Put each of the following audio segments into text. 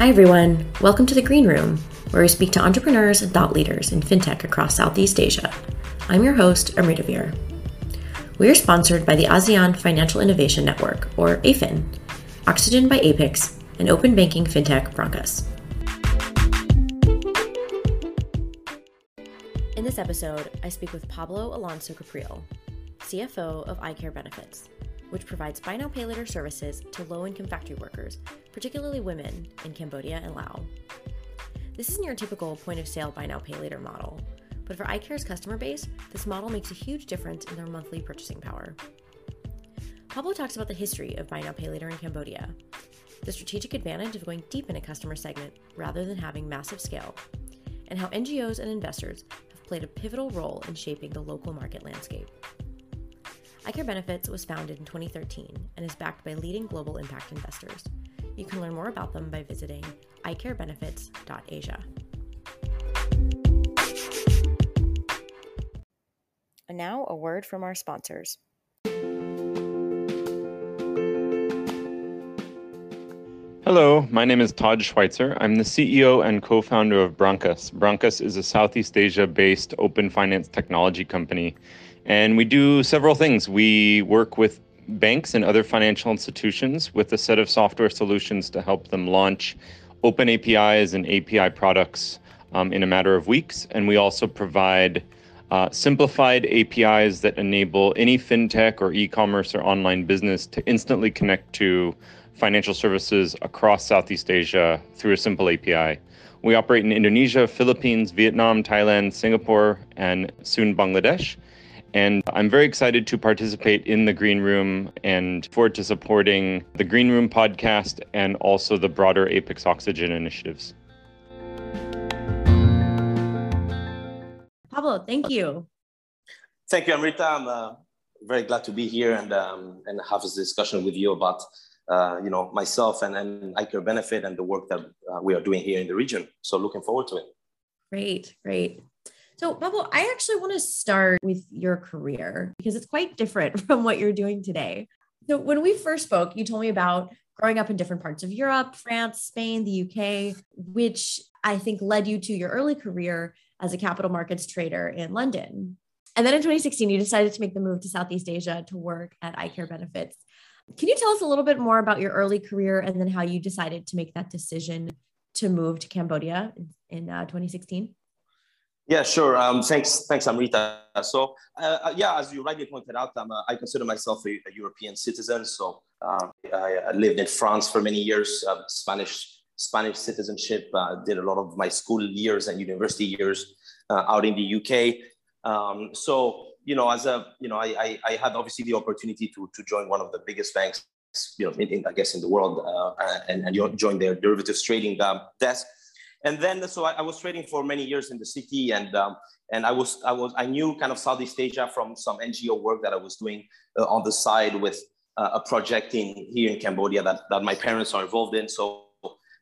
Hi, everyone. Welcome to the Green Room, where we speak to entrepreneurs and thought leaders in fintech across Southeast Asia. I'm your host, Amrita Veer. We are sponsored by the ASEAN Financial Innovation Network, or AFIN, Oxygen by Apex, and open banking fintech Brankas. In this episode, I speak with Pablo Alonso Caprile, CFO of iCare Benefits, which provides buy now pay later services to low income factory workers, particularly women, in Cambodia and Laos. This isn't your typical point of sale buy now pay later model, but for iCare's customer base, this model makes a huge difference in their monthly purchasing power. Pablo talks about the history of buy now pay later in Cambodia, the strategic advantage of going deep in a customer segment rather than having massive scale, and how NGOs and investors have played a pivotal role in shaping the local market landscape iCare Benefits was founded in 2013 and is backed by leading global impact investors. You can learn more about them by visiting icarebenefits.asia. And now, a word from our sponsors. Hello, my name is Todd Schweitzer. I'm the CEO and co founder of Brankas. Brankas is a Southeast Asia based open finance technology company and we do several things. We work with banks and other financial institutions with a set of software solutions to help them launch open APIs and API products um, in a matter of weeks. And we also provide uh, simplified APIs that enable any fintech or e commerce or online business to instantly connect to financial services across Southeast Asia through a simple API. We operate in Indonesia, Philippines, Vietnam, Thailand, Singapore, and soon Bangladesh. And I'm very excited to participate in the Green Room and forward to supporting the Green Room podcast and also the broader Apex Oxygen initiatives. Pablo, thank you. Thank you, Amrita. I'm uh, very glad to be here and, um, and have this discussion with you about uh, you know, myself and, and iCare Benefit and the work that uh, we are doing here in the region. So looking forward to it. Great, great. So, Pablo, I actually want to start with your career because it's quite different from what you're doing today. So, when we first spoke, you told me about growing up in different parts of Europe, France, Spain, the UK, which I think led you to your early career as a capital markets trader in London. And then in 2016, you decided to make the move to Southeast Asia to work at iCare Benefits. Can you tell us a little bit more about your early career and then how you decided to make that decision to move to Cambodia in uh, 2016? Yeah, sure. Um, thanks, thanks, Amrita. So, uh, uh, yeah, as you rightly pointed out, I'm a, I consider myself a, a European citizen. So, um, I, I, lived in France for many years, uh, Spanish Spanish citizenship. Uh, did a lot of my school years and university years uh, out in the UK. Um, so, you know, as a you know, I, I, I, had obviously the opportunity to to join one of the biggest banks, you know, in, in, I guess in the world, uh, and and join their derivatives trading desk and then so I, I, was trading for many years in the city and um, and I was I was I knew kind of Southeast Asia from some NGO work that I was doing uh, on the side with uh, a project in here in Cambodia that, that my parents are involved in. So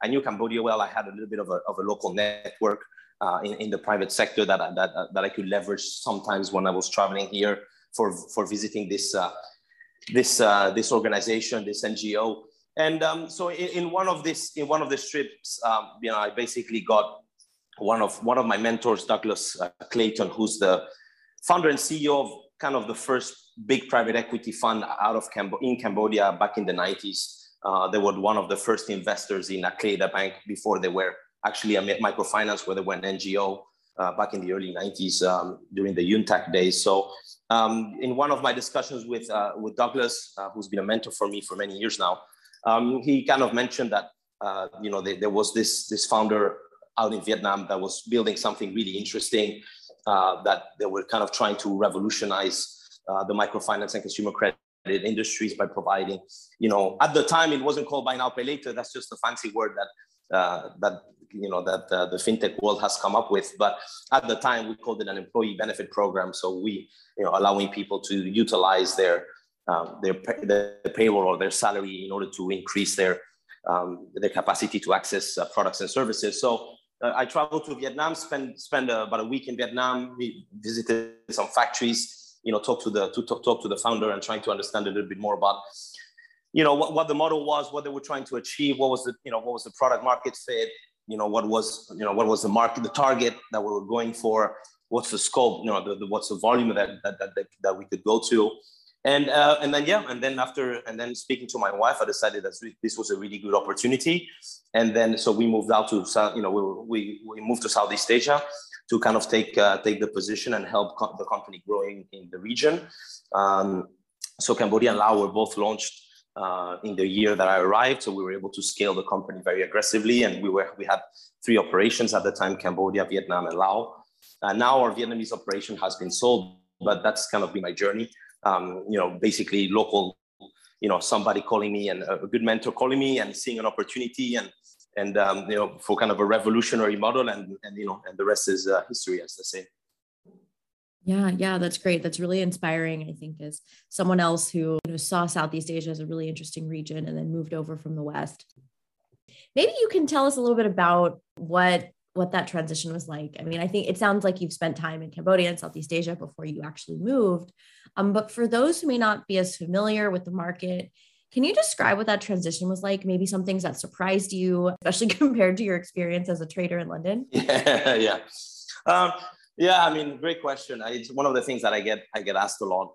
I knew Cambodia well. I had a little bit of a, of a local network uh, in, in the private sector that, that, that I could leverage sometimes when I was traveling here for, for visiting this, uh, this, uh, this organization, this NGO. And um, so in, in, one of this, in one of the trips, um, you know, I basically got one of one of my mentors, Douglas uh, Clayton, who's the founder and CEO of kind of the first big private equity fund out of Cambo- in Cambodia back in the 90s. Uh, they were one of the first investors in ACLEDA Bank before they were actually a microfinance, where they were an NGO uh, back in the early 90s um, during the UNTAC days. So um, in one of my discussions with, uh, with Douglas, uh, who's been a mentor for me for many years now, um, he kind of mentioned that uh, you know there was this this founder out in Vietnam that was building something really interesting uh, that they were kind of trying to revolutionize uh, the microfinance and consumer credit industries by providing, you know, at the time it wasn't called buy now pay later. That's just a fancy word that uh, that you know that uh, the fintech world has come up with. But at the time we called it an employee benefit program. So we, you know, allowing people to utilize their um, their, their payroll or their salary in order to increase their, um, their capacity to access uh, products and services. So uh, I traveled to Vietnam, spent, spent uh, about a week in Vietnam, we visited some factories, you know, talk to the, to talk, talk to the founder and trying to understand a little bit more about, you know what, what the model was, what they were trying to achieve, what was the you know what was the product market fit, you know what was you know what was the market, the target that we were going for, what's the scope, you know the, the what's the volume that that, that that we could go to, and uh, and then yeah, and then after and then speaking to my wife, I decided that this was a really good opportunity, and then so we moved out to you know we we, we moved to Southeast Asia to kind of take uh, take the position and help co- the company growing in the region. Um, so Cambodia and Laos were both launched uh, in the year that I arrived. So we were able to scale the company very aggressively, and we were we had three operations at the time: Cambodia, Vietnam, and Laos. Uh, now our Vietnamese operation has been sold, but that's kind of been my journey. Um, you know, basically local, you know, somebody calling me and a good mentor calling me and seeing an opportunity and and um, you know for kind of a revolutionary model and and you know and the rest is uh, history as they say. Yeah, yeah, that's great. That's really inspiring. I think as someone else who you know, saw Southeast Asia as a really interesting region and then moved over from the West. Maybe you can tell us a little bit about what what that transition was like. I mean, I think it sounds like you've spent time in Cambodia and Southeast Asia before you actually moved. Um, but for those who may not be as familiar with the market, can you describe what that transition was like? Maybe some things that surprised you, especially compared to your experience as a trader in London? Yeah, yeah. Um, yeah, I mean, great question. It's one of the things that I get I get asked a lot.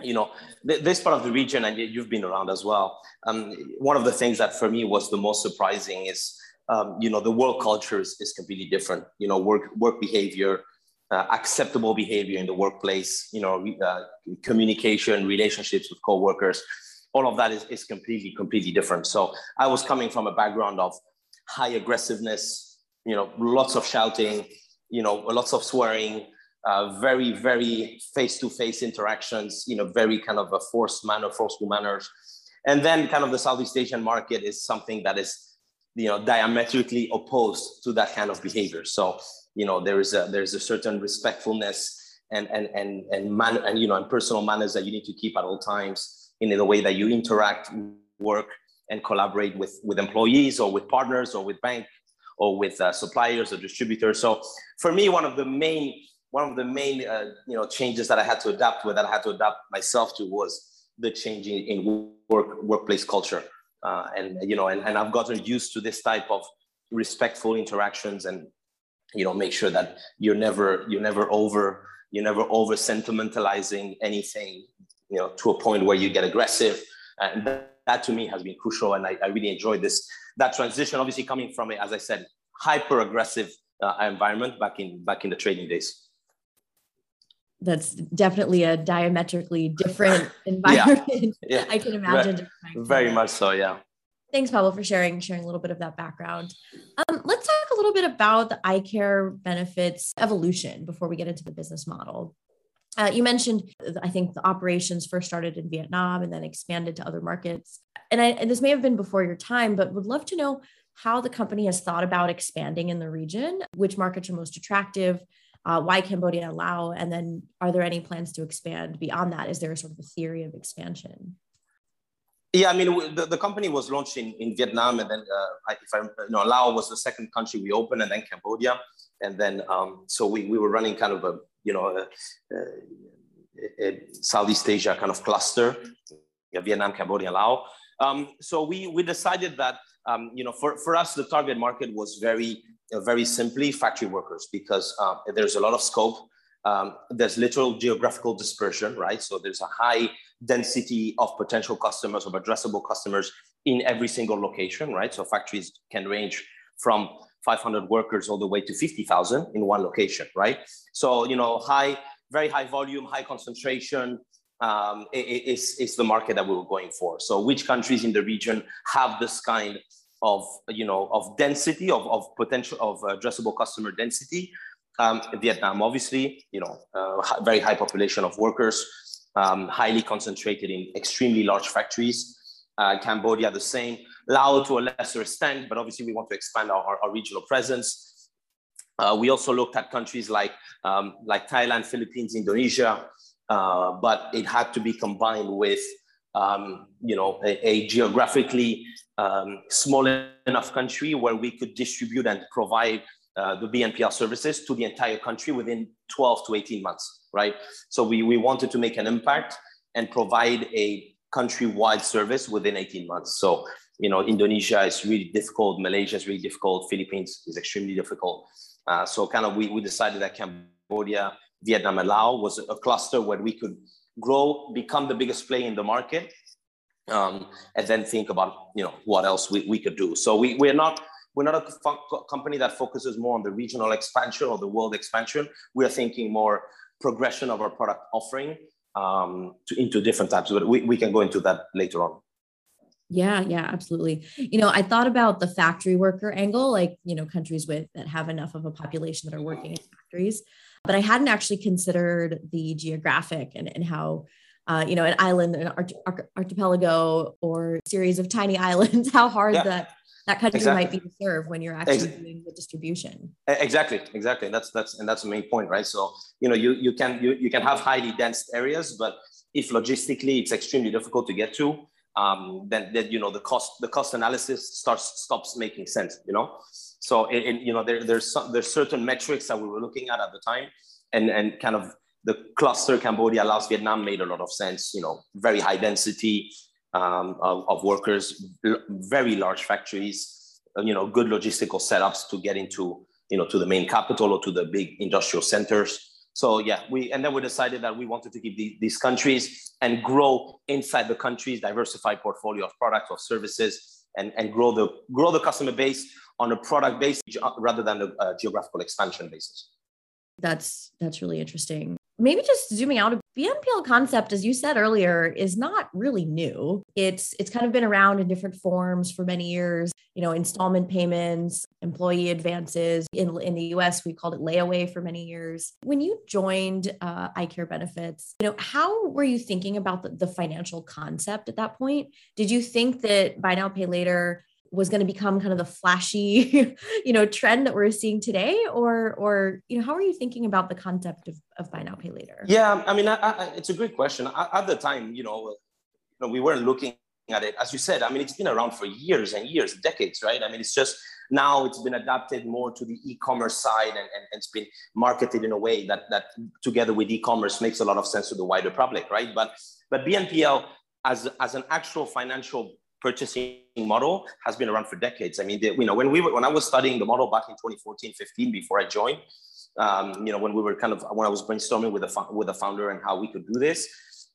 You know, th- this part of the region, and you've been around as well. Um, one of the things that for me was the most surprising is, um, you know, the work culture is, is completely different. You know, work work behavior, uh, acceptable behavior in the workplace. You know, uh, communication, relationships with coworkers, all of that is, is completely completely different. So I was coming from a background of high aggressiveness. You know, lots of shouting you know, lots of swearing, uh, very, very face-to-face interactions, you know, very kind of a forced manner, forceful manners. And then kind of the Southeast Asian market is something that is, you know, diametrically opposed to that kind of behavior. So, you know, there is a, there's a certain respectfulness and, and, and, and, man, and, you know, and personal manners that you need to keep at all times in the way that you interact, work, and collaborate with, with employees or with partners or with bank or with uh, suppliers or distributors. So for me, one of the main one of the main uh, you know changes that I had to adapt with, that I had to adapt myself to, was the changing in work workplace culture. Uh, and you know, and, and I've gotten used to this type of respectful interactions, and you know, make sure that you're never you're never over you're never over sentimentalizing anything, you know, to a point where you get aggressive. And that, that to me has been crucial, and I, I really enjoyed this that transition. Obviously, coming from a, as I said, hyper aggressive uh, environment back in back in the trading days that's definitely a diametrically different environment. yeah. yeah. I can imagine. Very, very much so, yeah. Thanks, Pablo, for sharing sharing a little bit of that background. Um, let's talk a little bit about the iCare Benefits evolution before we get into the business model. Uh, you mentioned, I think the operations first started in Vietnam and then expanded to other markets. And, I, and this may have been before your time, but would love to know how the company has thought about expanding in the region, which markets are most attractive, uh, why Cambodia and Laos, and then are there any plans to expand beyond that? Is there a sort of a theory of expansion? Yeah, I mean, the, the company was launched in, in Vietnam, and then uh, if I, you know, Laos was the second country we opened, and then Cambodia, and then um, so we, we were running kind of a you know a, a, a Southeast Asia kind of cluster, Vietnam, Cambodia, Laos. Um, so we we decided that um, you know, for, for us, the target market was very, very simply factory workers because uh, there's a lot of scope. Um, there's literal geographical dispersion, right? So there's a high density of potential customers, of addressable customers in every single location, right? So factories can range from 500 workers all the way to 50,000 in one location, right? So, you know, high, very high volume, high concentration, um, is, is the market that we were going for. So which countries in the region have this kind of, you know, of density, of, of potential, of addressable customer density? Um, Vietnam, obviously, you know, uh, very high population of workers, um, highly concentrated in extremely large factories. Uh, Cambodia, the same. Laos to a lesser extent, but obviously we want to expand our, our, our regional presence. Uh, we also looked at countries like, um, like Thailand, Philippines, Indonesia, uh, but it had to be combined with um, you know a, a geographically um, small enough country where we could distribute and provide uh, the BNPL services to the entire country within 12 to 18 months, right? So we, we wanted to make an impact and provide a countrywide service within 18 months. So, you know, Indonesia is really difficult, Malaysia is really difficult, Philippines is extremely difficult. Uh, so kind of we, we decided that Cambodia, Vietnam, and Laos was a cluster where we could grow, become the biggest play in the market, um, and then think about, you know, what else we, we could do. So we, we're not, we're not a company that focuses more on the regional expansion or the world expansion. We are thinking more progression of our product offering um, to, into different types, but we, we can go into that later on. Yeah, yeah, absolutely. You know, I thought about the factory worker angle, like, you know, countries with that have enough of a population that are working in factories, but I hadn't actually considered the geographic and, and how, uh, you know, an island, an arch- archipelago or series of tiny islands, how hard yeah. that that country exactly. might be to serve when you're actually exactly. doing the distribution. Exactly, exactly. That's that's and that's the main point, right? So you know, you you can you, you can have highly dense areas, but if logistically it's extremely difficult to get to, um, then then you know the cost the cost analysis starts stops making sense. You know, so it, it, you know there there's some, there's certain metrics that we were looking at at the time, and and kind of the cluster Cambodia, Laos, Vietnam made a lot of sense. You know, very high density, um, of, of, workers, very large factories, you know, good logistical setups to get into, you know, to the main capital or to the big industrial centers. So yeah, we and then we decided that we wanted to keep the, these countries and grow inside the countries, diversify portfolio of products or services, and, and grow the grow the customer base on a product base rather than a, a uh, geographical expansion basis. That's that's really interesting maybe just zooming out, BNPL concept, as you said earlier, is not really new. It's it's kind of been around in different forms for many years. You know, installment payments, employee advances. In in the U.S., we called it layaway for many years. When you joined uh, iCare Benefits, you know, how were you thinking about the, the financial concept at that point? Did you think that buy now pay later was going to become kind of the flashy you know trend that we're seeing today or or you know how are you thinking about the concept of, of buy now pay later yeah i mean I, I, it's a great question at the time you know, you know we weren't looking at it as you said i mean it's been around for years and years decades right i mean it's just now it's been adapted more to the e-commerce side and, and, and it's been marketed in a way that that together with e-commerce makes a lot of sense to the wider public right but but bnpl as as an actual financial purchasing model has been around for decades. I mean, the, you know, when we were, when I was studying the model back in 2014, 15, before I joined, um, you know, when we were kind of when I was brainstorming with the with the founder and how we could do this,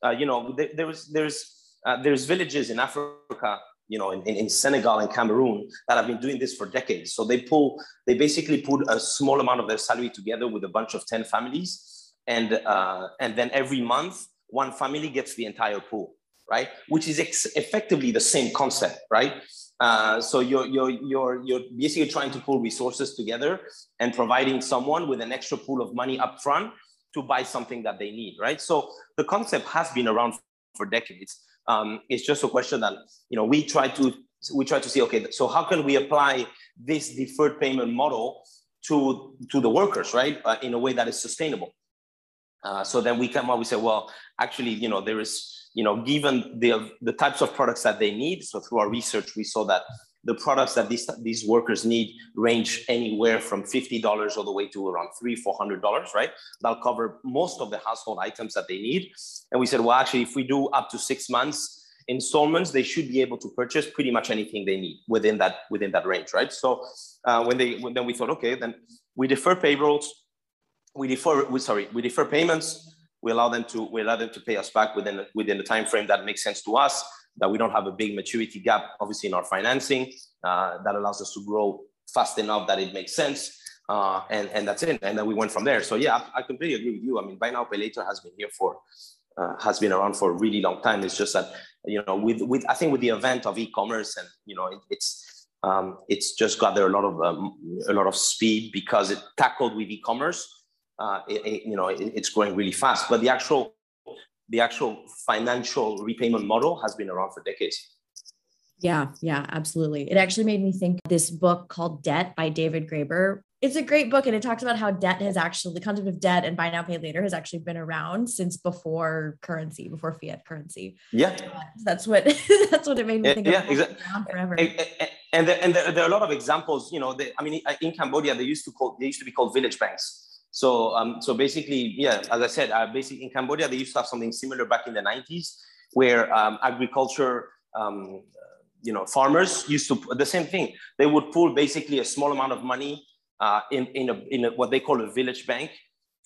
uh, you know, there, there was there's uh, there's villages in Africa, you know, in, in, Senegal and Cameroon that have been doing this for decades. So they pull, they basically put a small amount of their salary together with a bunch of 10 families. And, uh, and then every month, one family gets the entire pool right? Which is ex- effectively the same concept, right? Uh, so you're, you're, you're, you're basically trying to pull resources together and providing someone with an extra pool of money up front to buy something that they need, right? So the concept has been around for decades. Um, it's just a question that you know we try to we try to see okay, so how can we apply this deferred payment model to to the workers, right, uh, in a way that is sustainable? Uh, so then we come up, we say, well, actually, you know, there is you know, given the, the types of products that they need. So through our research, we saw that the products that these, these workers need range anywhere from $50 all the way to around three, $400, right? That'll cover most of the household items that they need. And we said, well, actually, if we do up to six months installments, they should be able to purchase pretty much anything they need within that, within that range, right? So uh, when they, when, then we thought, okay, then we defer payrolls, we defer, we, sorry, we defer payments, we allow them to we allow them to pay us back within within the time frame that makes sense to us that we don't have a big maturity gap obviously in our financing uh, that allows us to grow fast enough that it makes sense uh, and and that's it and then we went from there. So yeah I, completely agree with you. I mean buy now pay has been here for uh, has been around for a really long time. It's just that you know with with i think with the event of e-commerce and you know it, it's um, it's just got there a lot of um, a lot of speed because it tackled with e-commerce uh, it, it, you know, it, it's growing really fast. But the actual, the actual financial repayment model has been around for decades. Yeah, yeah, absolutely. It actually made me think this book called Debt by David Graeber. It's a great book and it talks about how debt has actually the concept of debt and buy now pay later has actually been around since before currency, before fiat currency. Yeah. Uh, that's what that's what it made me eh, think yeah, of. Exactly. Forever. And, and, there, and there, there, are a lot of examples, you know, they, I mean, in Cambodia, they used to call, they used to be called village banks so, um, so basically, yeah, as I said, uh, basically in Cambodia, they used to have something similar back in the 90s, where um, agriculture, um, you know, farmers used to the same thing. They would pull basically a small amount of money uh, in in, a, in a, what they call a village bank,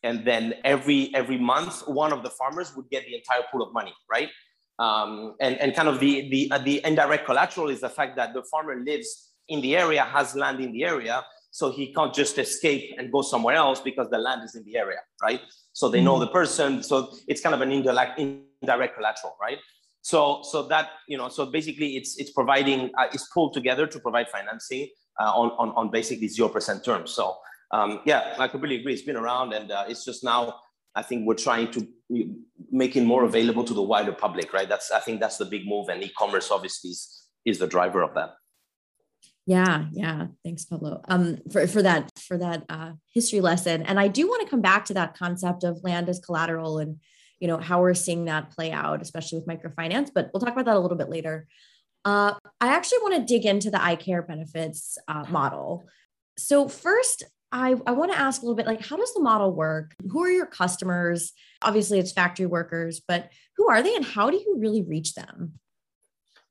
and then every every month one of the farmers would get the entire pool of money, right? Um, and and kind of the the uh, the indirect collateral is the fact that the farmer lives in the area, has land in the area, so he can't just escape and go somewhere else because the land is in the area, right? So they know mm-hmm. the person, so it's kind of an indirect indirect collateral, right? So so that you know, so basically it's it's providing uh, it's pulled together to provide financing uh, on, on on basically zero percent terms. So um, yeah, I completely agree. It's been around, and uh, it's just now. I think we're trying to make it more available to the wider public, right? That's I think that's the big move, and e-commerce obviously is, is the driver of that. Yeah, yeah. Thanks, Pablo, um, for for that for that uh, history lesson. And I do want to come back to that concept of land as collateral and you know how we're seeing that play out, especially with microfinance. But we'll talk about that a little bit later. Uh, I actually want to dig into the iCare Benefits uh, model. So first, I, I want to ask a little bit like, how does the model work? Who are your customers? Obviously, it's factory workers, but who are they and how do you really reach them?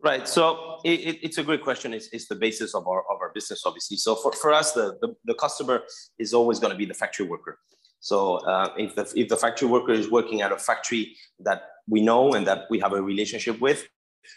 Right. So it, it's a great question. It's, it's the basis of our, of our business, obviously. So for, for us, the, the, the customer is always going to be the factory worker. So uh, if, the, if the factory worker is working at a factory that we know and that we have a relationship with,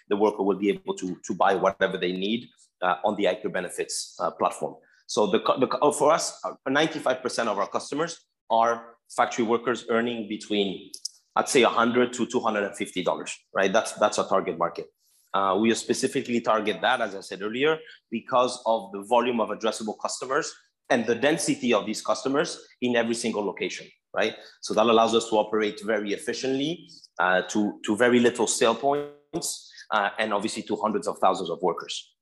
the worker will be able to, to buy whatever they need uh, on the iCare Benefits uh, platform. So the, the oh, for us, 95% uh, of our customers are factory workers earning between, I'd say 100 to $250, right? That's, that's our target market. Uh, we specifically target that, as I said earlier, because of the volume of addressable customers and the density of these customers in every single location, right? So that allows us to operate very efficiently uh, to, to very little sale points uh, and obviously to hundreds of thousands of workers.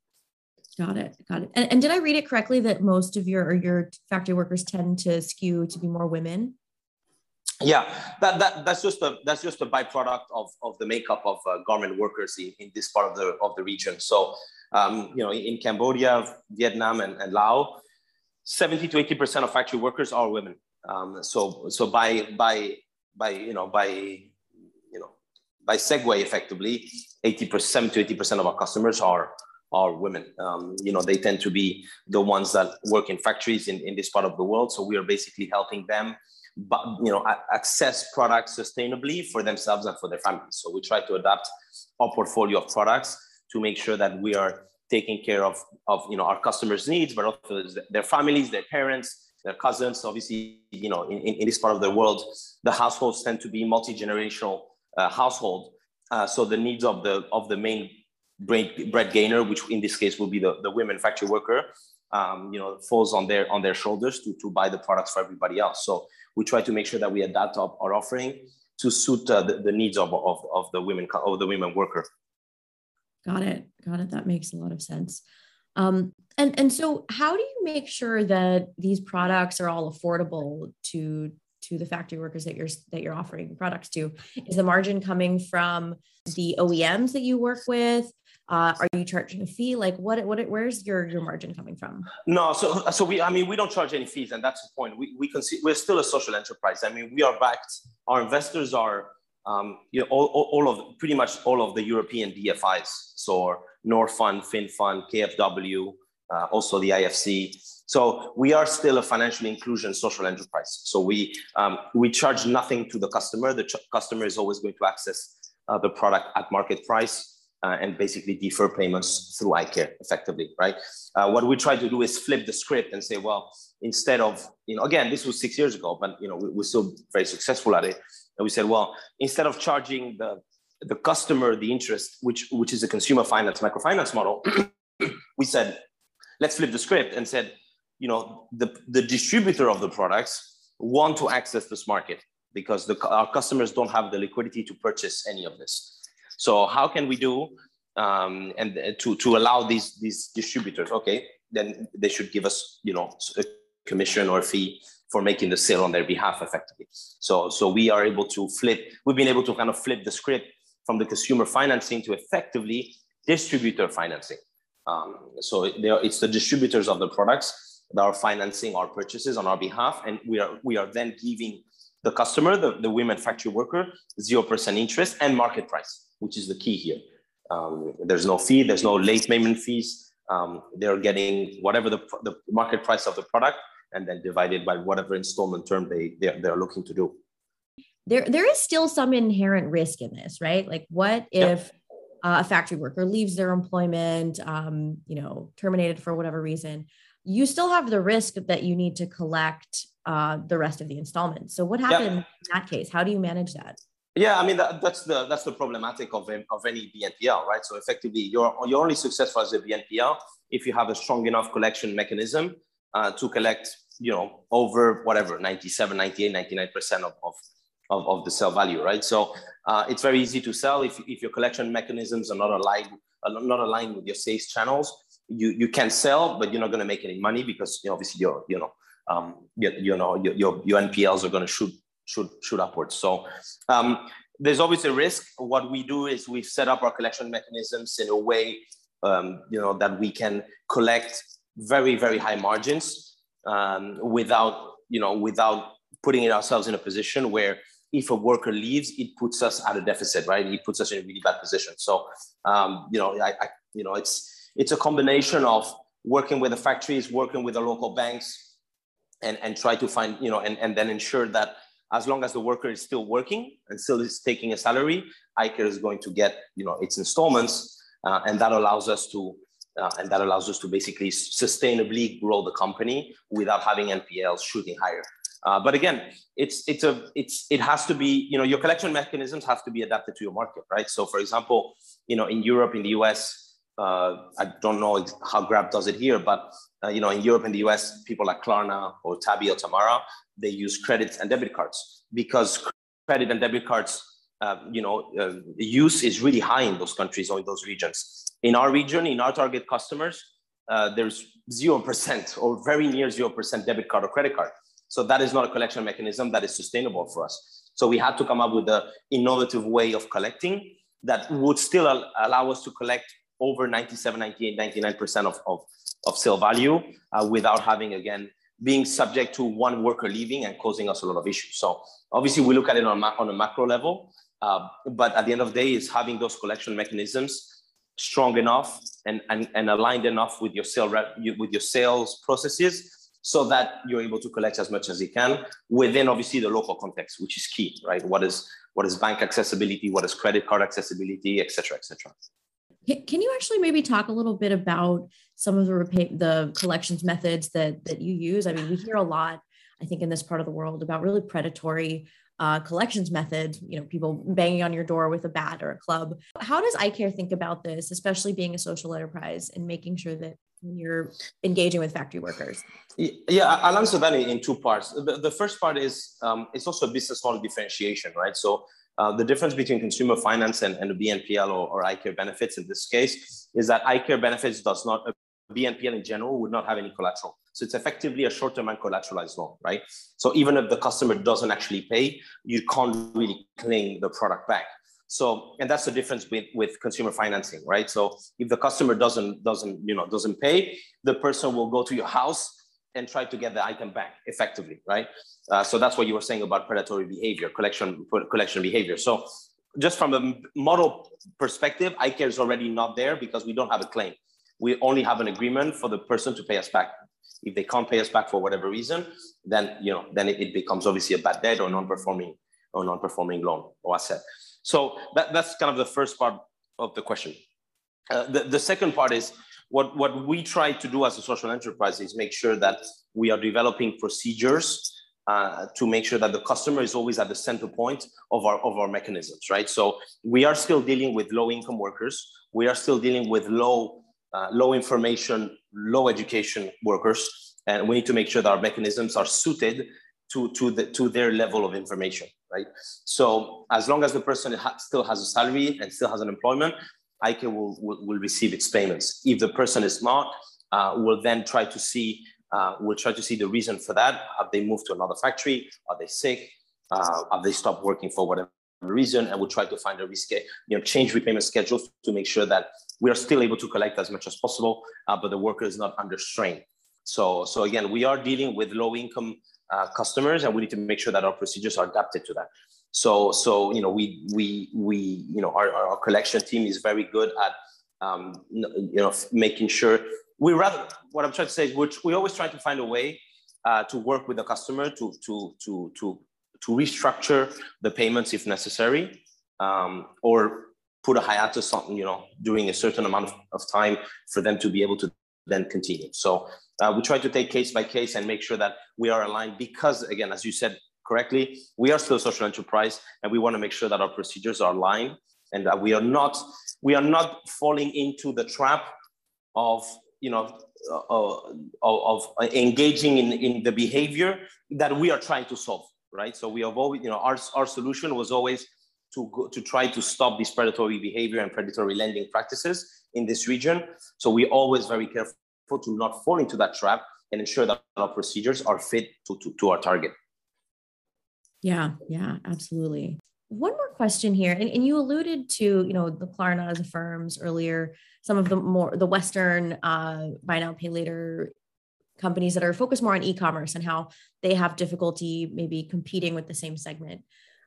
Got it. Got it. And, and did I read it correctly that most of your your factory workers tend to skew to be more women? Yeah, that, that that's just a that's just a byproduct of, of the makeup of uh, garment workers in, in this part of the of the region. So, um, you know, in Cambodia, Vietnam, and, and Laos, seventy to eighty percent of factory workers are women. Um, so so by by by you know by you know by segue, effectively, eighty percent to eighty percent of our customers are are women. Um, you know, they tend to be the ones that work in factories in, in this part of the world. So we are basically helping them, but you know, access products sustainably for themselves and for their families. So we try to adapt our portfolio of products to make sure that we are taking care of, of you know, our customers' needs, but also their families, their parents, their cousins. Obviously, you know, in, in this part of the world, the households tend to be multi-generational uh, household. Uh, so the needs of the of the main bread gainer, which in this case will be the, the women factory worker, um, you know, falls on their on their shoulders to, to buy the products for everybody else. So we try to make sure that we adapt our, our offering to suit uh, the, the, needs of, of, of the women of the women worker. Got it. Got it. That makes a lot of sense. Um, and and so, how do you make sure that these products are all affordable to to the factory workers that you're that you're offering products to? Is the margin coming from the OEMs that you work with? Uh, are you charging a fee? Like what, what, where's your, your margin coming from? No, so, so we, I mean, we don't charge any fees and that's the point. We, we can see, we're still a social enterprise. I mean, we are backed, our investors are, um, you know, all, all, of, pretty much all of the European DFIs. So Norfund, Finnfund, KfW, uh, also the IFC. So we are still a financial inclusion social enterprise. So we, um, we charge nothing to the customer. The ch- customer is always going to access uh, the product at market price uh, and basically defer payments through iCare effectively, right? Uh, what we try to do is flip the script and say, well, instead of, you know, again, this was six years ago, but, you know, we, we're still very successful at it. And we said, well, instead of charging the, the customer the interest, which, which is a consumer finance microfinance model, we said, let's flip the script and said, you know, the, the distributor of the products want to access this market because the, our customers don't have the liquidity to purchase any of this. So how can we do um, and uh, to to allow these these distributors? Okay, then they should give us you know a commission or a fee for making the sale on their behalf effectively. So so we are able to flip. We've been able to kind of flip the script from the consumer financing to effectively distributor financing. Um, so it's the distributors of the products that are financing our purchases on our behalf, and we are we are then giving the customer, the, the women factory worker, zero percent interest and market price which is the key here. Um, there's no fee, there's no late payment fees. Um, they're getting whatever the, the market price of the product and then divided by whatever installment term they, they're, they're looking to do. There, there is still some inherent risk in this, right? Like what if uh, a factory worker leaves their employment, um, you know, terminated for whatever reason? You still have the risk that you need to collect uh, the rest of the installments. So what happened in that case? How do you manage that? Yeah, I mean that, that's the that's the problematic of of any BNPL, right? So effectively, you're you're only successful as a BNPL if you have a strong enough collection mechanism uh, to collect, you know, over whatever 97, 98, 99 percent of, of of, of the sell value, right? So uh, it's very easy to sell if if your collection mechanisms are not aligned are not aligned with your sales channels. You you can sell, but you're not going to make any money because you know, obviously your you know um, you, you know your your NPLs are going to shoot shoot shoot upwards. So um, there's always a risk. What we do is we've set up our collection mechanisms in a way, um, you know, that we can collect very very high margins um, without you know without putting ourselves in a position where if a worker leaves, it puts us at a deficit, right? It puts us in a really bad position. So um, you know, I, I you know it's it's a combination of working with the factories, working with the local banks, and and try to find you know and, and then ensure that as long as the worker is still working and still is taking a salary, iCare is going to get you know its installments, uh, and that allows us to uh, and that allows us to basically sustainably grow the company without having NPLs shooting higher. Uh, but again, it's it's a it's it has to be you know your collection mechanisms have to be adapted to your market, right? So for example, you know in Europe, in the US, uh, I don't know how Grab does it here, but uh, you know in Europe and the US, people like Klarna or Tabby or Tamara, they use credit and debit cards because credit and debit cards, uh, you know, uh, use is really high in those countries or in those regions. In our region, in our target customers, uh, there's 0% or very near 0% debit card or credit card. So that is not a collection mechanism that is sustainable for us. So we had to come up with an innovative way of collecting that would still allow us to collect over 97, 98, 99% of, of, of sale value uh, without having, again, being subject to one worker leaving and causing us a lot of issues. So obviously we look at it on, on a macro level, uh, but at the end of the day is having those collection mechanisms strong enough and, and, and aligned enough with your sale with your sales processes so that you're able to collect as much as you can within obviously the local context, which is key, right? What is what is bank accessibility, what is credit card accessibility, et cetera, et cetera. Can you actually maybe talk a little bit about some of the repay, the collections methods that that you use? I mean, we hear a lot, I think, in this part of the world about really predatory uh, collections methods. You know, people banging on your door with a bat or a club. How does iCare think about this, especially being a social enterprise and making sure that you're engaging with factory workers? Yeah, I'll answer that in, two parts. The, first part is um, it's also a business model differentiation, right? So uh, the difference between consumer finance and, and BNPL or, or iCare benefits in this case is that iCare benefits does not, BNPL in general would not have any collateral. So it's effectively a short-term uncollateralized loan, right? So even if the customer doesn't actually pay, you can't really claim the product back. So, and that's the difference with, with consumer financing, right? So if the customer doesn't, doesn't, you know, doesn't pay, the person will go to your house and try to get the item back effectively, right? Uh, so that's what you were saying about predatory behavior, collection, collection behavior. So just from a model perspective, iCare is already not there because we don't have a claim. We only have an agreement for the person to pay us back. If they can't pay us back for whatever reason, then you know, then it, it becomes obviously a bad debt or non-performing or non-performing loan or asset. So that, that's kind of the first part of the question. Uh, the, the second part is what, what we try to do as a social enterprise is make sure that we are developing procedures uh, to make sure that the customer is always at the center point of our, of our mechanisms, right? So we are still dealing with low income workers. We are still dealing with low, uh, low information, low education workers. And we need to make sure that our mechanisms are suited to, to, the, to their level of information, right? So as long as the person ha still has a salary and still has an employment, iCare will, will, will receive its payments. If the person is not, uh, we'll then try to see, uh, we'll try to see the reason for that. Have they moved to another factory? Are they sick? Uh, have they stopped working for whatever reason? And we'll try to find a risk, you know, change repayment schedules to make sure that we are still able to collect as much as possible, uh, but the worker is not under strain. So, so again, we are dealing with low income uh, customers, and we need to make sure that our procedures are adapted to that. So, so you know, we we we you know, our, our collection team is very good at um, you know making sure we rather. What I'm trying to say is, which we always try to find a way uh, to work with the customer to to to to to restructure the payments if necessary, um, or put a hiatus on you know during a certain amount of, of time for them to be able to then continue. So uh, we try to take case by case and make sure that we are aligned because again, as you said correctly, we are still a social enterprise and we want to make sure that our procedures are aligned and that we are not we are not falling into the trap of you know uh, of, of engaging in, in the behavior that we are trying to solve right so we have always you know our, our solution was always to go, to try to stop this predatory behavior and predatory lending practices in this region so we're always very careful to not fall into that trap and ensure that our procedures are fit to, to, to our target yeah, yeah, absolutely. One more question here, and, and you alluded to, you know, the Klarna as a firms earlier, some of the more the Western uh, buy now pay later companies that are focused more on e-commerce and how they have difficulty maybe competing with the same segment.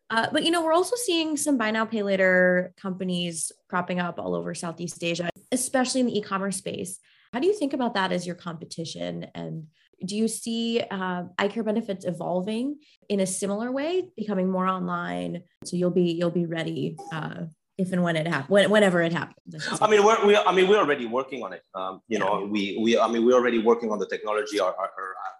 Uh, but you know, we're also seeing some buy now pay later companies cropping up all over Southeast Asia, especially in the e-commerce space. How do you think about that as your competition and do you see uh, iCare Benefits evolving in a similar way, becoming more online? So you'll be you'll be ready uh, if and when it happens, when, whenever it happens. I, I mean, we're, we, I mean, we're already working on it. Um, you yeah. know, we, we, I mean, we're already working on the technology. Our, our,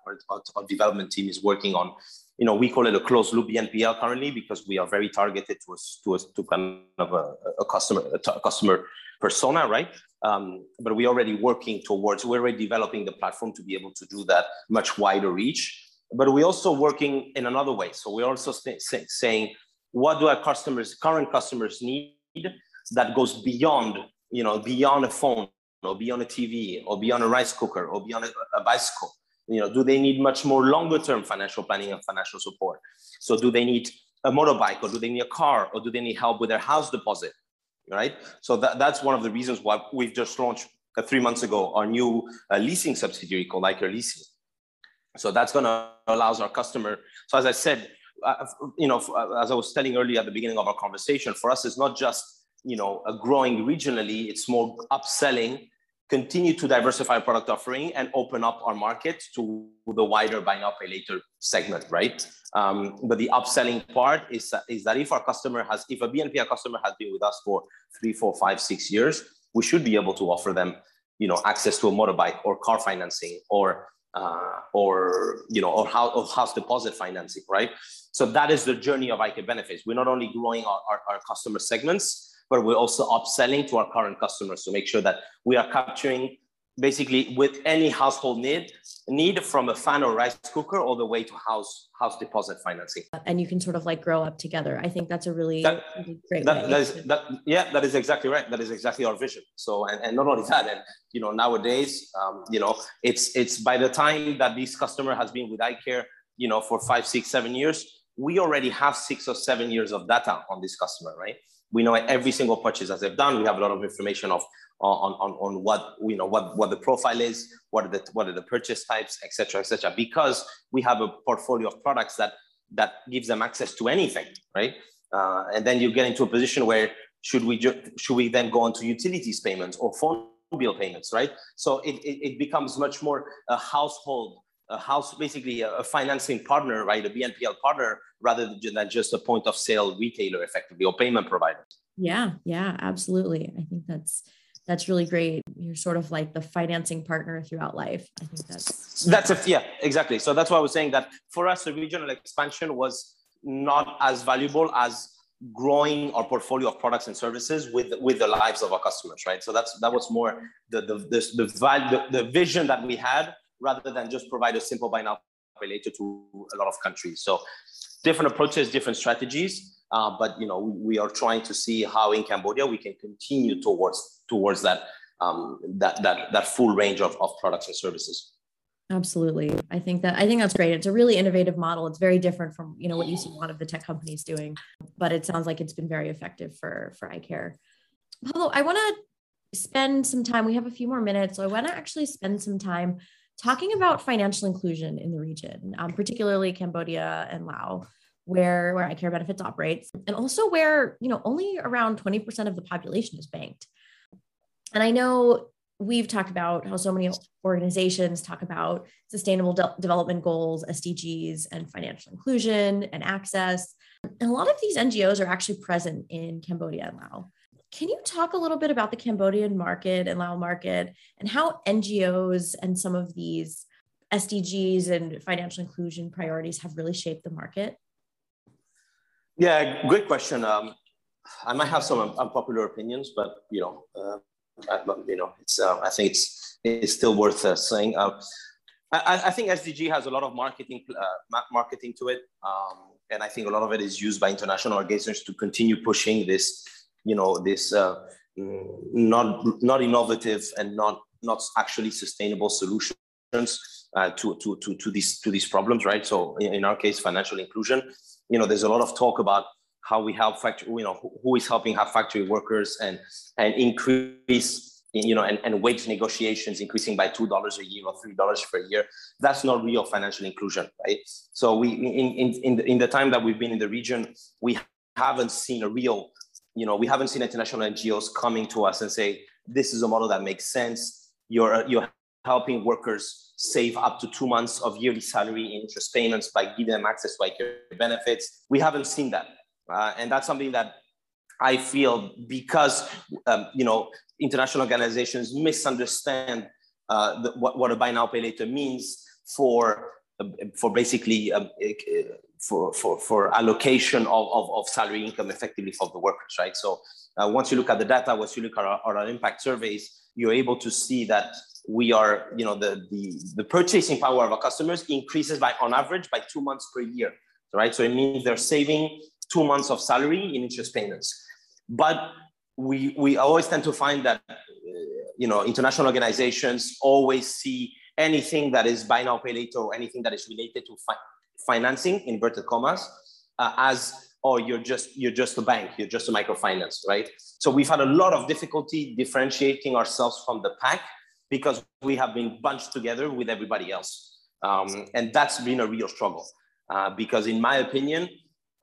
our, our, our development team is working on, you know, we call it a closed loop BNPL currently because we are very targeted to a, to a, to kind of a, a customer, customer persona, right? Um, but we're already working towards, we're already developing the platform to be able to do that much wider reach. But we're also working in another way. So we're also st- say, saying, what do our customers, current customers need that goes beyond, you know, beyond a phone or beyond a TV or beyond a rice cooker or beyond a, a bicycle? You know, do they need much more longer term financial planning and financial support? So do they need a motorbike or do they need a car or do they need help with their house deposit? right? So that, that's one of the reasons why we've just launched uh, three months ago our new uh, leasing subsidiary called iCare Leasing. So that's going to allows our customer. So as I said, uh, you know, uh, as I was telling earlier at the beginning of our conversation, for us it's not just you know growing regionally; it's more upselling, continue to diversify product offering, and open up our market to the wider buy now pay later segment, right? Um, but the upselling part is, is that if our customer has, if a BNPL customer has been with us for three, four, five, six years, we should be able to offer them, you know, access to a motorbike or car financing or, uh, or you know, or, house, or house deposit financing, right? So that is the journey of iCare Benefits. We're not only growing our, our, our customer segments, but we're also upselling to our current customers to make sure that we are capturing basically with any household need need from a fan or rice cooker all the way to house house deposit financing. And you can sort of like grow up together. I think that's a really, that, really great that, that is that yeah that is exactly right. That is exactly our vision. So and, and not only that and you know nowadays um, you know it's it's by the time that this customer has been with icare you know for five six seven years we already have six or seven years of data on this customer right we know every single purchase that they've done we have a lot of information of on, on, on what you know what, what the profile is, what are the what are the purchase types, etc. etc. because we have a portfolio of products that that gives them access to anything, right? Uh, and then you get into a position where should we ju- should we then go on to utilities payments or phone bill payments, right? So it, it, it becomes much more a household a house, basically a, financing partner, right? A BNPL partner rather than just a point of sale retailer effectively or payment provider. Yeah, yeah, absolutely. I think that's that's really great. You're sort of like the financing partner throughout life. I think that's that's a yeah, exactly. So that's why I was saying that for us, the regional expansion was not as valuable as growing our portfolio of products and services with with the lives of our customers, right? So that's that was more the the the the, the, the vision that we had rather than just provide a simple buy now related to a lot of countries. So different approaches, different strategies. Uh, but you know, we are trying to see how in Cambodia we can continue towards towards that um, that that that full range of, of products and services. Absolutely. I think that I think that's great. It's a really innovative model. It's very different from, you know, what you see a lot of the tech companies doing, but it sounds like it's been very effective for for iCare. Pablo, I want to spend some time. We have a few more minutes, so I want to actually spend some time talking about financial inclusion in the region, um, particularly Cambodia and Laos. where where iCare Benefits operates, and also where you know only around 20% of the population is banked. And I know we've talked about how so many organizations talk about sustainable de- development goals, SDGs, and financial inclusion and access. And a lot of these NGOs are actually present in Cambodia and Laos. Can you talk a little bit about the Cambodian market and Lao market and how NGOs and some of these SDGs and financial inclusion priorities have really shaped the market? Yeah, great question. Um, I might have some unpopular opinions, but you know, uh, I, you know, it's uh, I think it's it's still worth uh, saying. Uh, I, I, think SDG has a lot of marketing uh, marketing to it, um, and I think a lot of it is used by international organizations to continue pushing this, you know, this uh, mm, not not innovative and not not actually sustainable solutions uh, to, to, to, to, these, to these problems, right? So in, our case, financial inclusion, you know, there's a lot of talk about how we help factory, you know, who is helping have factory workers and, and increase, you know, and, and wage negotiations increasing by $2 a year or $3 per year. That's not real financial inclusion, right? So we, in, in, in, the, in the time that we've been in the region, we haven't seen a real, you know, we haven't seen international NGOs coming to us and say, this is a model that makes sense. You're, you're helping workers save up to two months of yearly salary in interest payments by giving them access to iCare benefits. We haven't seen that. Uh, and that's something that I feel because um, you know international organizations misunderstand uh, the, what, what a buy now pay later means for for basically um, for, for, for allocation of, of, of, salary income effectively for the workers, right? So uh, once you look at the data, once you look at our, our impact surveys, you're able to see that we are, you know, the, the, the purchasing power of our customers increases by, on average, by two months per year, right? So it means they're saving two months of salary in interest payments. But we, we always tend to find that, uh, you know, international organizations always see anything that is buy now, pay later, or anything that is related to fi- financing, inverted commas, uh, as oh you're just you're just a bank you're just a microfinance right? So we've had a lot of difficulty differentiating ourselves from the pack because we have been bunched together with everybody else. Um, and that's been a real struggle uh, because in my opinion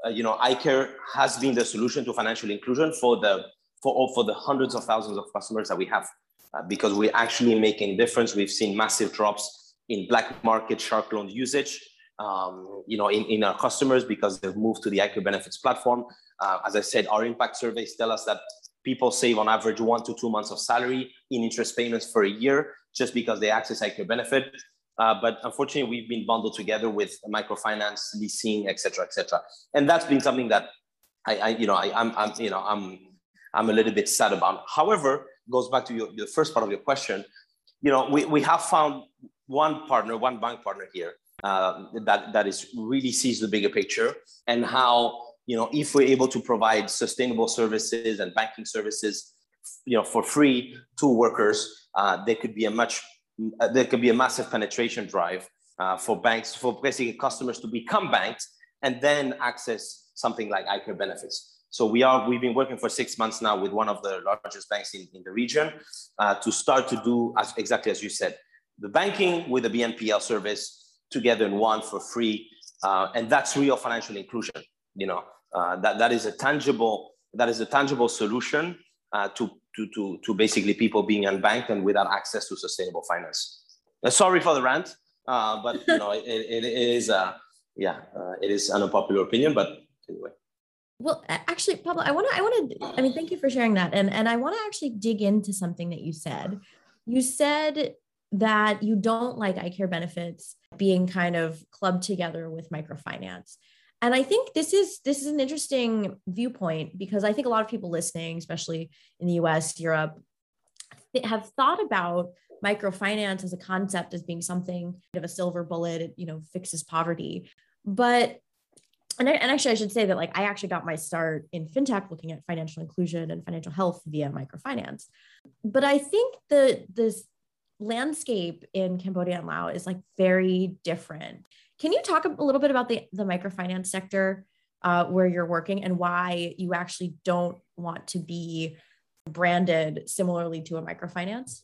uh, you know, iCare has been the solution to financial inclusion for the for for the hundreds of thousands of customers that we have, uh, because we're actually making difference. We've seen massive drops in black market shark loan usage, um, you know, in, in our customers because they've moved to the iCare benefits platform. Uh, as I said, our impact surveys tell us that people save on average one to two months of salary in interest payments for a year just because they access iCare benefit. Uh, but unfortunately, we've been bundled together with microfinance, leasing, et cetera, et cetera. And that's been something that I, I you know, I, I'm, I'm, you know, I'm, I'm a little bit sad about. However, goes back to your, the first part of your question. You know, we, we have found one partner, one bank partner here uh, that, that is really sees the bigger picture and how, you know, if we're able to provide sustainable services and banking services, you know, for free to workers, uh, there could be a much uh, there could be a massive penetration drive uh, for banks, for basically customers to become banks and then access something like iCare benefits. So we are, we've been working for six months now with one of the largest banks in, in the region uh, to start to do as, exactly as you said, the banking with the BNPL service together in one for free. Uh, and that's real financial inclusion. You know, uh, that, that is a tangible, that is a tangible solution uh, to to, to, to basically people being unbanked and without access to sustainable finance. Uh, sorry for the rant, uh, but you know it, it, it is uh, yeah uh, it is an unpopular opinion, but anyway. Well, actually, Pablo, I want to I want to I mean thank you for sharing that, and and I want to actually dig into something that you said. You said that you don't like iCare benefits being kind of clubbed together with microfinance and i think this is this is an interesting viewpoint because i think a lot of people listening especially in the us europe have thought about microfinance as a concept as being something of a silver bullet you know fixes poverty but and, I, and actually i should say that like i actually got my start in fintech looking at financial inclusion and financial health via microfinance but i think the this landscape in cambodia and laos is like very different can you talk a little bit about the, the microfinance sector uh, where you're working and why you actually don't want to be branded similarly to a microfinance?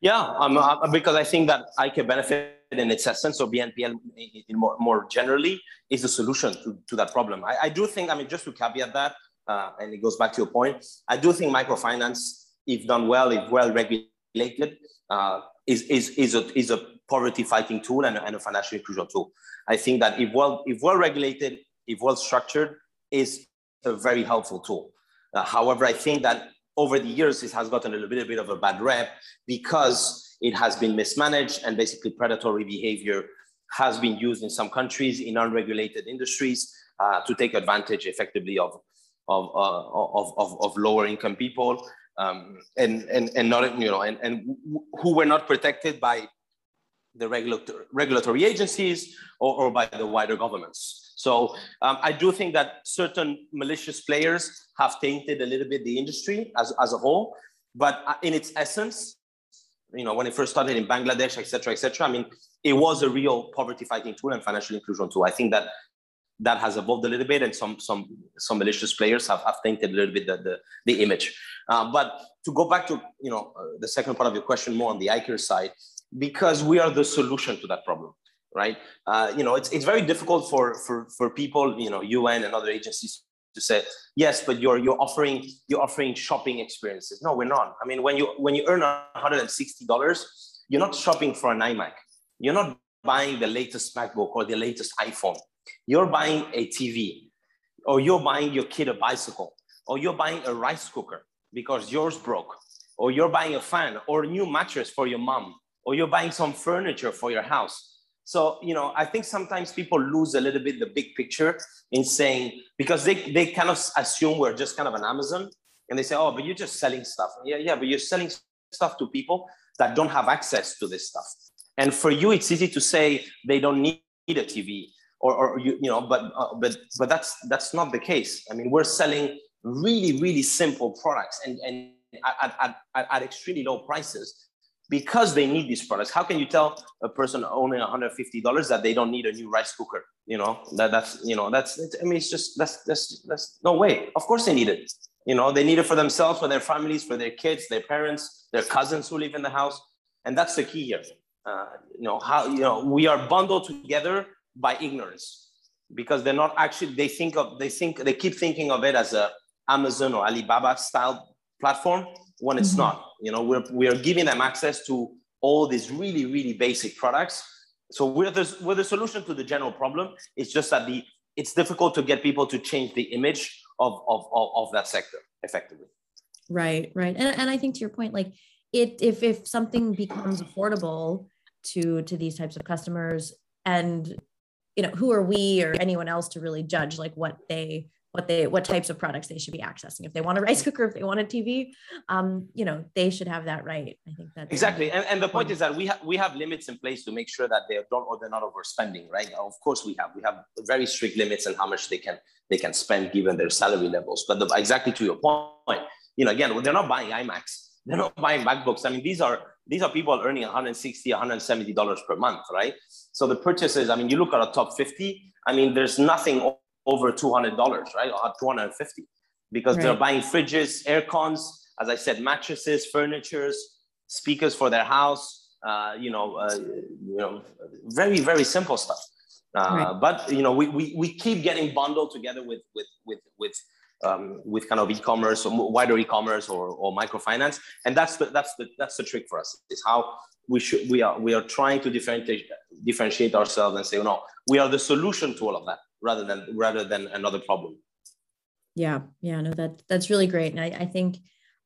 Yeah, um, uh, because I think that iCare benefit in its essence, or BNPL more, generally, is the solution to, to that problem. I, I do think, I mean, just to caveat that, uh, and it goes back to your point, I do think microfinance, if done well, if well regulated, uh, is, is, is, a, is a poverty fighting tool and a, and a financial inclusion tool. I think that if well, if well regulated, if well structured, is a very helpful tool. Uh, however, I think that over the years, it has gotten a little bit, a bit of a bad rep because it has been mismanaged and basically predatory behavior has been used in some countries in unregulated industries uh, to take advantage effectively of, of, uh, of, of, of, lower income people um, and, and, and not, you know, and, and who were not protected by the regulator, regulatory agencies or, or by the wider governments. So um, I do think that certain malicious players have tainted a little bit the industry as, as a whole. But uh, in its essence, you know, when it first started in Bangladesh, et cetera, et cetera, I mean, it was a real poverty fighting tool and financial inclusion tool. I think that that has evolved a little bit and some some some malicious players have, have tainted a little bit the, the, the image. Uh, but to go back to, you know, uh, the second part of your question more on the iCare side, because we are the solution to that problem right? Uh, you know, it's, it's very difficult for, for, for people, you know, UN and other agencies to say, yes, but you're, you're offering, you're offering shopping experiences. No, we're not. I mean, when you, when you earn $160, you're not shopping for an iMac. You're not buying the latest MacBook or the latest iPhone. You're buying a TV or you're buying your kid a bicycle or you're buying a rice cooker because yours broke or you're buying a fan or a new mattress for your mom or you're buying some furniture for your house so, you know, I think sometimes people lose a little bit the big picture in saying, because they, they kind of assume we're just kind of an Amazon and they say, oh, but you're just selling stuff. Yeah, yeah, but you're selling stuff to people that don't have access to this stuff. And for you, it's easy to say they don't need a TV or, or you, you know, but, uh, but, but that's, that's not the case. I mean, we're selling really, really simple products and, and at, at, at, at extremely low prices because they need these products. How can you tell a person owning $150 that they don't need a new rice cooker? You know, that, that's, you know, that's, I mean, it's just, that's, that's, that's no way. Of course they need it. You know, they need it for themselves, for their families, for their kids, their parents, their cousins who live in the house. And that's the key here. Uh, you know, how, you know, we are bundled together by ignorance because they're not actually, they think of, they think, they keep thinking of it as a Amazon or Alibaba style platform when it's mm-hmm. not. You know, we're, we're giving them access to all these really, really basic products. So we're the, we're the solution to the general problem. It's just that the it's difficult to get people to change the image of, of, of, of that sector effectively. Right, right. And, and I think to your point, like it if if something becomes affordable to to these types of customers and you know who are we or anyone else to really judge like what they what they what types of products they should be accessing. If they want a rice cooker if they want a tv um, you know they should have that right. I think that exactly. And, and the point is that we have we have limits in place to make sure that they don't or they're not overspending right? Of course we have we have very strict limits on how much they can they can spend given their salary levels. But the, exactly to your point you know again they're not buying iMacs, they're not buying macbooks. I mean these are these are people earning 160 170 dollars per month right? So the purchases i mean you look at a top 50 i mean there's nothing over $200, right? Or 250 because right. they're buying fridges, air cons, as I said, mattresses, furnitures, speakers for their house, uh, you know, uh, you know, very, very simple stuff. Uh, right. But, you know, we, we, we keep getting bundled together with, with, with, with, um, with kind of e-commerce or wider e-commerce or, or microfinance. And that's the, that's the, that's the trick for us is how we should, we are, we are trying to differentiate, differentiate ourselves and say, no, we are the solution to all of that rather than rather than another problem. Yeah yeah no that that's really great. And i, I think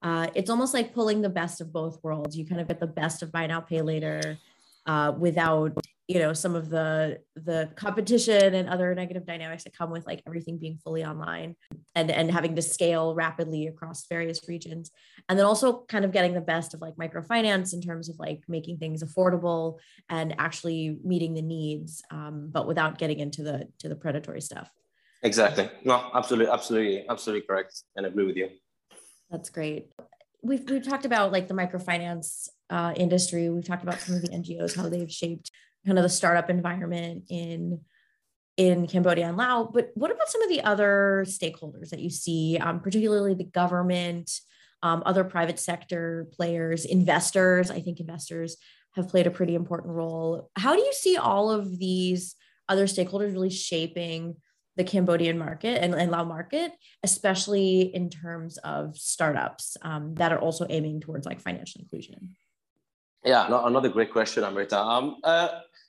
uh, it's almost like pulling the best of both worlds. You kind of get the best of buy now pay later uh, without you know some of the the competition and other negative dynamics that come with like everything being fully online and and having to scale rapidly across various regions. And then also kind of getting the best of like microfinance in terms of like making things affordable and actually meeting the needs um, but without getting into the to the predatory stuff. Exactly. No absolutely absolutely absolutely correct and I agree with you. That's great. We've we've talked about like the microfinance uh, industry. We've talked about some of the ngos how they've shaped kind of the startup environment in in Cambodia and Laos. But what about some of the other stakeholders that you see, um, particularly the government, um, other private sector players, investors? I think investors have played a pretty important role. How do you see all of these other stakeholders really shaping the Cambodian market and, and Lao market, especially in terms of startups um, that are also aiming towards like financial inclusion? Yeah, no, another great question, Amrita. Um, uh,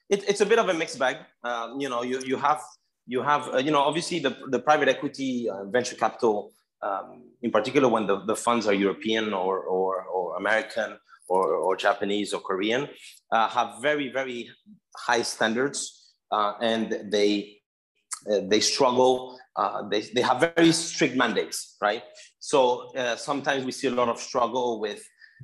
it, it's a bit of a mixed bag. Um, you know, you, you have you have uh, you know obviously the, the private equity uh, venture capital um, in particular when the, the funds are European or, or, or American or, or Japanese or Korean, uh, have very, very high standards uh, and they, uh, they struggle. Uh, they, they have very strict mandates, right? So uh, sometimes we see a lot of struggle with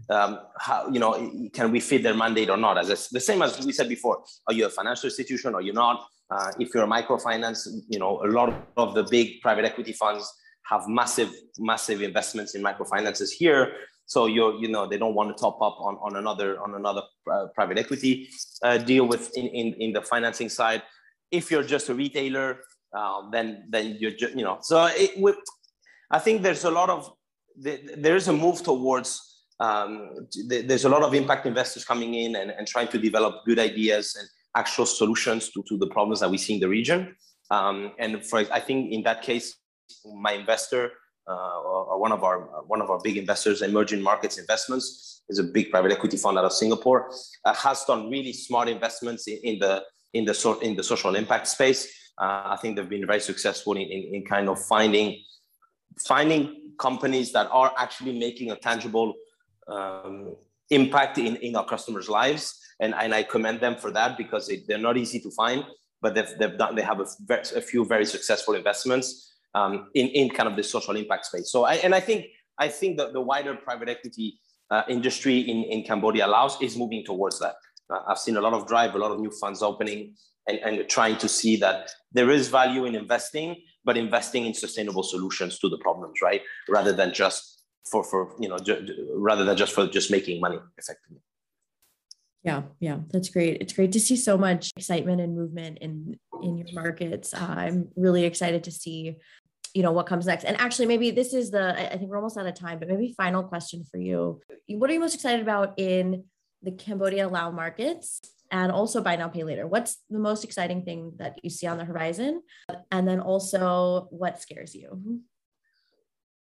um, how, you know, can we fit their mandate or not? As a, the same as we said before, are you a financial institution or you're not? Uh, if you're a microfinance, you know, a lot of the big private equity funds have massive, massive investments in microfinances here. So you're, you know, they don't want to top up on, on another on another uh, private equity uh, deal with in, in, in the financing side. If you're just a retailer, uh, then then you're just, you know. So it, I think there's a lot of there is a move towards. Um, there's a lot of impact investors coming in and, and trying to develop good ideas and actual solutions to, to the problems that we see in the region. Um, and for I think in that case, my investor uh, or one of our one of our big investors, Emerging Markets Investments, is a big private equity fund out of Singapore, uh, has done really smart investments in, in the in the so, in the social impact space. Uh, I think they've been very successful in, in, in, kind of finding finding companies that are actually making a tangible um, impact in, in our customers' lives. And, and I commend them for that because they, they're not easy to find, but they've, they've done, they have a, a few very successful investments um, in, in kind of the social impact space. So, I, and I think, I think that the wider private equity uh, industry in, in Cambodia Laos is moving towards that. Uh, I've seen a lot of drive, a lot of new funds opening and, and trying to see that there is value in investing, but investing in sustainable solutions to the problems, right? Rather than just for, for you know, rather than just for just making money effectively. Yeah, yeah, that's great. It's great to see so much excitement and movement in in your markets. Uh, I'm really excited to see you know what comes next and actually maybe this is the i think we're almost out of time but maybe final question for you what are you most excited about in the cambodia lao markets and also buy now pay later what's the most exciting thing that you see on the horizon and then also what scares you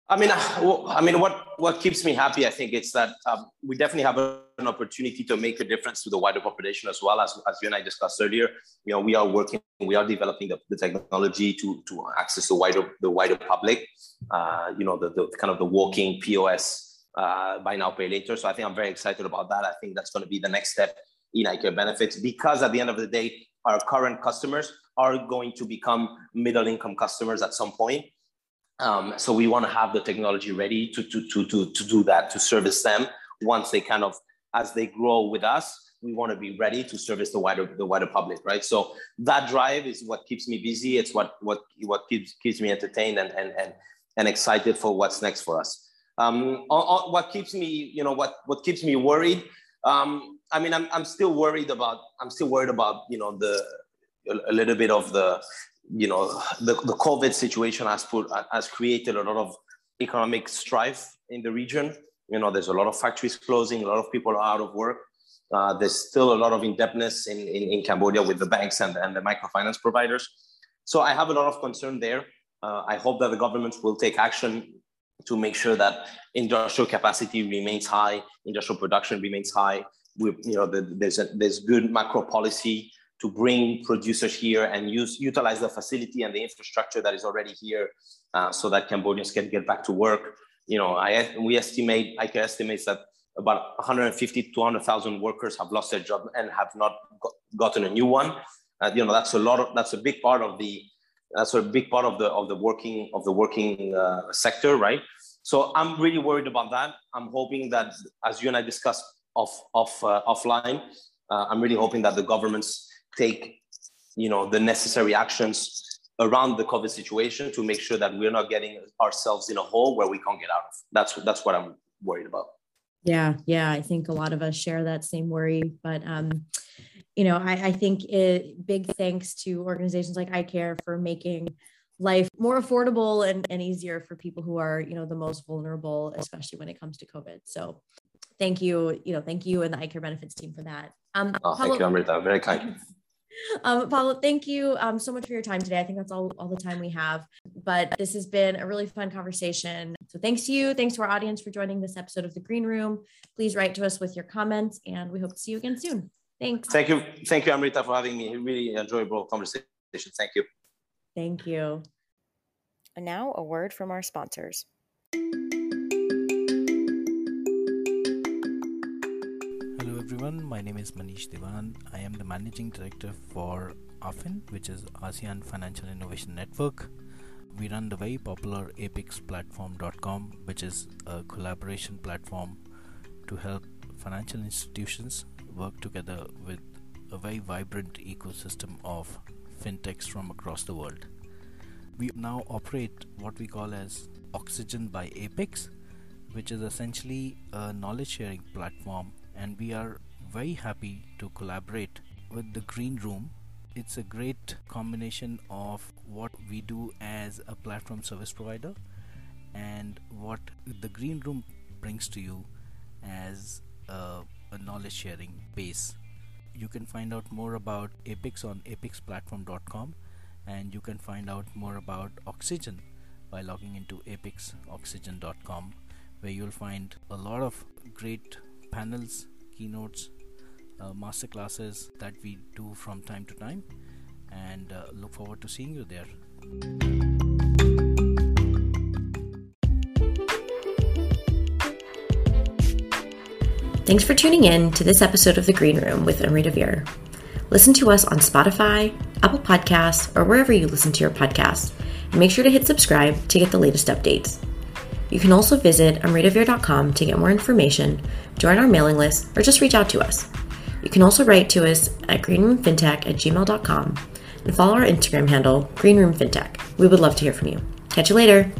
I mean, I mean, what what keeps me happy, I think, it's that um, we definitely have an opportunity to make a difference to the wider population as well as as you and I discussed earlier. You know, we are working, we are developing the, the technology to to access the wider the wider public. Uh, you know, the, the kind of the walking POS uh, buy now pay later. So I think I'm very excited about that. I think that's going to be the next step in iCare benefits because at the end of the day, our current customers are going to become middle income customers at some point um, so we want to have the technology ready to, to, to, to, to do that, to service them once they kind of, as they grow with us, we want to be ready to service the wider, the wider public, right? So that drive is what keeps me busy. It's what, what, what keeps, keeps me entertained and, and, and, and excited for what's next for us. Um, on, on what keeps me, you know, what, what keeps me worried, um, I mean, I'm, I'm still worried about, I'm still worried about, you know, the, a, a little bit of the, you know, the, the COVID situation has put has created a lot of economic strife in the region. You know, there's a lot of factories closing, a lot of people are out of work. Uh, there's still a lot of indebtedness in, in, in, Cambodia with the banks and, and the microfinance providers. So I have a lot of concern there. Uh, I hope that the government will take action to make sure that industrial capacity remains high, industrial production remains high. We, you know, the, there's a, there's good macro policy to bring producers here and use utilize the facility and the infrastructure that is already here uh, so that Cambodians can get back to work. You know, I, we estimate, I can estimate that about 150 to 200,000 workers have lost their job and have not got, gotten a new one. Uh, you know, that's a lot of, that's a big part of the, that's a big part of the, of the working, of the working uh, sector, right? So I'm really worried about that. I'm hoping that, as you and I discussed off, off, uh, offline, uh, I'm really hoping that the governments take you know the necessary actions around the covid situation to make sure that we're not getting ourselves in a hole where we can't get out of that's that's what i'm worried about yeah yeah i think a lot of us share that same worry but um you know i, I think it big thanks to organizations like icare for making life more affordable and, and easier for people who are you know the most vulnerable especially when it comes to covid so thank you, you know, thank you and the iCare benefits team for that. Um, oh, Pablo, thank you, Amrita. Very kind. Um, Pablo, thank you um, so much for your time today. I think that's all, all the time we have, but this has been a really fun conversation. So thanks to you. Thanks to our audience for joining this episode of The Green Room. Please write to us with your comments and we hope to see you again soon. Thanks. Thank you. Thank you, Amrita, for having me. Really enjoyable conversation. Thank you. Thank you. And now a word from our sponsors. Everyone, my name is Manish Devan. I am the managing director for AFIN, which is ASEAN Financial Innovation Network. We run the very popular apexplatform.com, which is a collaboration platform to help financial institutions work together with a very vibrant ecosystem of fintechs from across the world. We now operate what we call as Oxygen by Apex, which is essentially a knowledge sharing platform and we are very happy to collaborate with the Green Room. It's a great combination of what we do as a platform service provider and what the Green Room brings to you as a, a knowledge sharing base. You can find out more about Apex on apexplatform.com and you can find out more about Oxygen by logging into apexoxygen.com where you'll find a lot of great panels, keynotes, uh, master classes that we do from time to time and uh, look forward to seeing you there. Thanks for tuning in to this episode of The Green Room with Amrita Veer. Listen to us on Spotify, Apple Podcasts, or wherever you listen to your podcasts, and make sure to hit subscribe to get the latest updates. You can also visit amritaveer.com to get more information, join our mailing list, or just reach out to us. You can also write to us at greenroomfintech at gmail.com and follow our Instagram handle, greenroomfintech. We would love to hear from you. Catch you later.